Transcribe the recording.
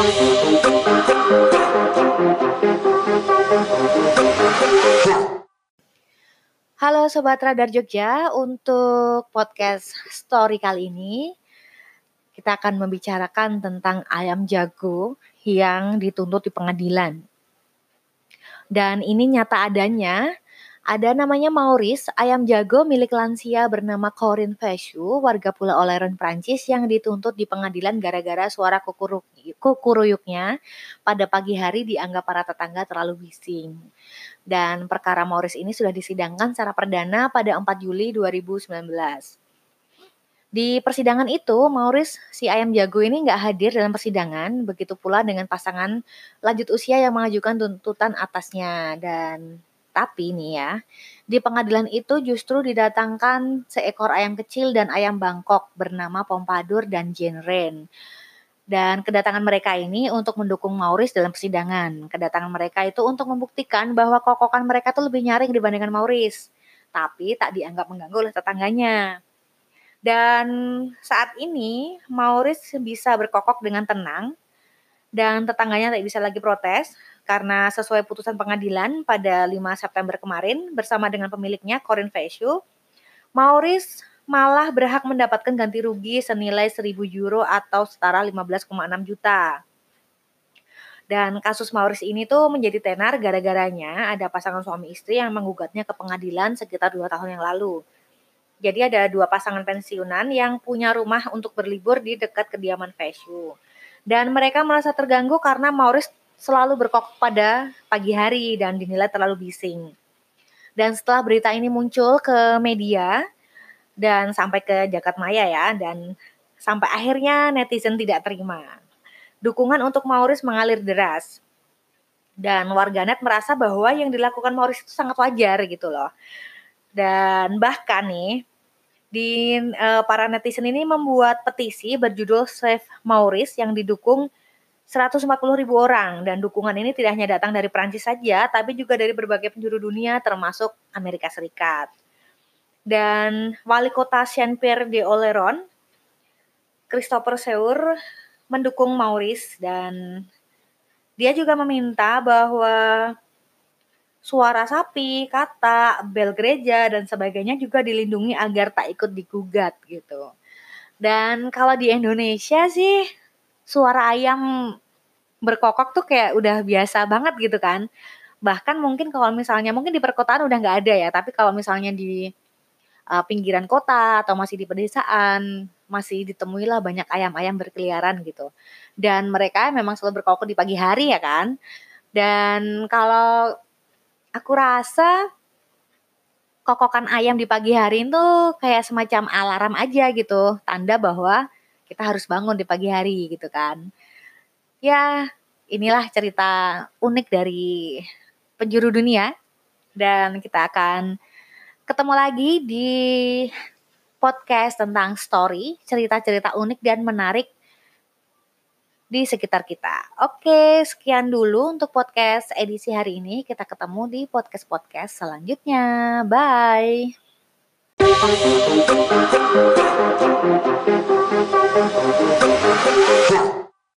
Halo Sobat Radar Jogja, untuk podcast story kali ini kita akan membicarakan tentang ayam jago yang dituntut di pengadilan. Dan ini nyata adanya ada namanya Maurice, ayam jago milik lansia bernama Corinne Feshu, warga Pulau Oleron, Prancis yang dituntut di pengadilan gara-gara suara kukuruk, kukuruyuknya pada pagi hari dianggap para tetangga terlalu bising. Dan perkara Maurice ini sudah disidangkan secara perdana pada 4 Juli 2019. Di persidangan itu, Maurice si ayam jago ini nggak hadir dalam persidangan, begitu pula dengan pasangan lanjut usia yang mengajukan tuntutan atasnya dan tapi nih ya, di pengadilan itu justru didatangkan seekor ayam kecil dan ayam Bangkok bernama Pompadour dan Jane Rain. Dan kedatangan mereka ini untuk mendukung Maurice dalam persidangan. Kedatangan mereka itu untuk membuktikan bahwa kokokan mereka itu lebih nyaring dibandingkan Maurice. Tapi tak dianggap mengganggu oleh tetangganya. Dan saat ini Maurice bisa berkokok dengan tenang dan tetangganya tak bisa lagi protes karena sesuai putusan pengadilan pada 5 September kemarin bersama dengan pemiliknya Corin Feshu, Maurice malah berhak mendapatkan ganti rugi senilai 1000 euro atau setara 15,6 juta. Dan kasus Maurice ini tuh menjadi tenar gara-garanya ada pasangan suami istri yang menggugatnya ke pengadilan sekitar dua tahun yang lalu. Jadi ada dua pasangan pensiunan yang punya rumah untuk berlibur di dekat kediaman Feshu. Dan mereka merasa terganggu karena Maurice selalu berkokok pada pagi hari dan dinilai terlalu bising. Dan setelah berita ini muncul ke media dan sampai ke jagat maya ya dan sampai akhirnya netizen tidak terima. Dukungan untuk Maurice mengalir deras. Dan warganet merasa bahwa yang dilakukan Maurice itu sangat wajar gitu loh. Dan bahkan nih di uh, para netizen ini membuat petisi berjudul Save Maurice yang didukung 140 ribu orang dan dukungan ini tidak hanya datang dari Prancis saja, tapi juga dari berbagai penjuru dunia termasuk Amerika Serikat. Dan wali kota Saint-Pierre de Oléron, Christopher Seur, mendukung Maurice dan dia juga meminta bahwa suara sapi, kata, bel gereja dan sebagainya juga dilindungi agar tak ikut digugat gitu. Dan kalau di Indonesia sih suara ayam berkokok tuh kayak udah biasa banget gitu kan. Bahkan mungkin kalau misalnya mungkin di perkotaan udah nggak ada ya, tapi kalau misalnya di uh, pinggiran kota atau masih di pedesaan masih ditemui lah banyak ayam-ayam berkeliaran gitu. Dan mereka memang selalu berkokok di pagi hari ya kan. Dan kalau aku rasa kokokan ayam di pagi hari itu kayak semacam alarm aja gitu, tanda bahwa kita harus bangun di pagi hari gitu kan. Ya, inilah cerita unik dari penjuru dunia dan kita akan ketemu lagi di podcast tentang story, cerita-cerita unik dan menarik di sekitar kita. Oke, sekian dulu untuk podcast edisi hari ini. Kita ketemu di podcast-podcast selanjutnya. Bye.